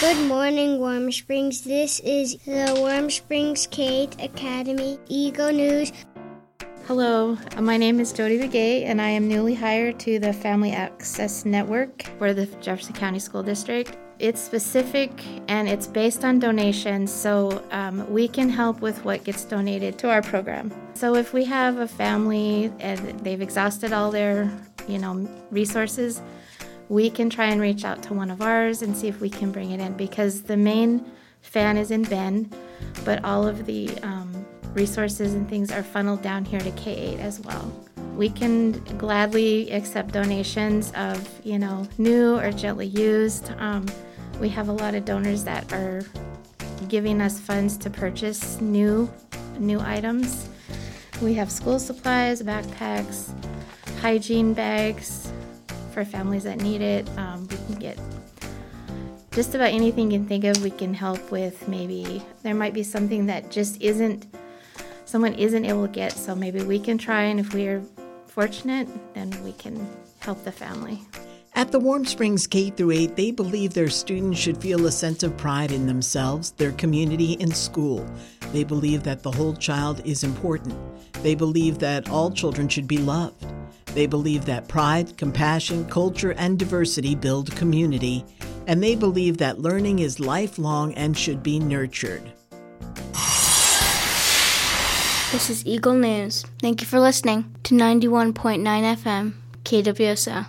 Good morning, Warm Springs. This is the Warm Springs K-8 Academy Eagle News. Hello, my name is Jody Begay, and I am newly hired to the Family Access Network for the Jefferson County School District. It's specific and it's based on donations, so um, we can help with what gets donated to our program. So if we have a family and they've exhausted all their, you know, resources, we can try and reach out to one of ours and see if we can bring it in because the main FAN is in Bend, but all of the um, resources and things are funneled down here to K8 as well. We can gladly accept donations of, you know, new or gently used. Um, we have a lot of donors that are giving us funds to purchase new, new items. We have school supplies, backpacks, hygiene bags for families that need it. Um, we can get just about anything you can think of. We can help with. Maybe there might be something that just isn't someone isn't able to get. So maybe we can try, and if we are fortunate, then we can help the family. At the Warm Springs K through 8, they believe their students should feel a sense of pride in themselves, their community, and school. They believe that the whole child is important. They believe that all children should be loved. They believe that pride, compassion, culture, and diversity build community. And they believe that learning is lifelong and should be nurtured. This is Eagle News. Thank you for listening to 91.9 FM, KWSO.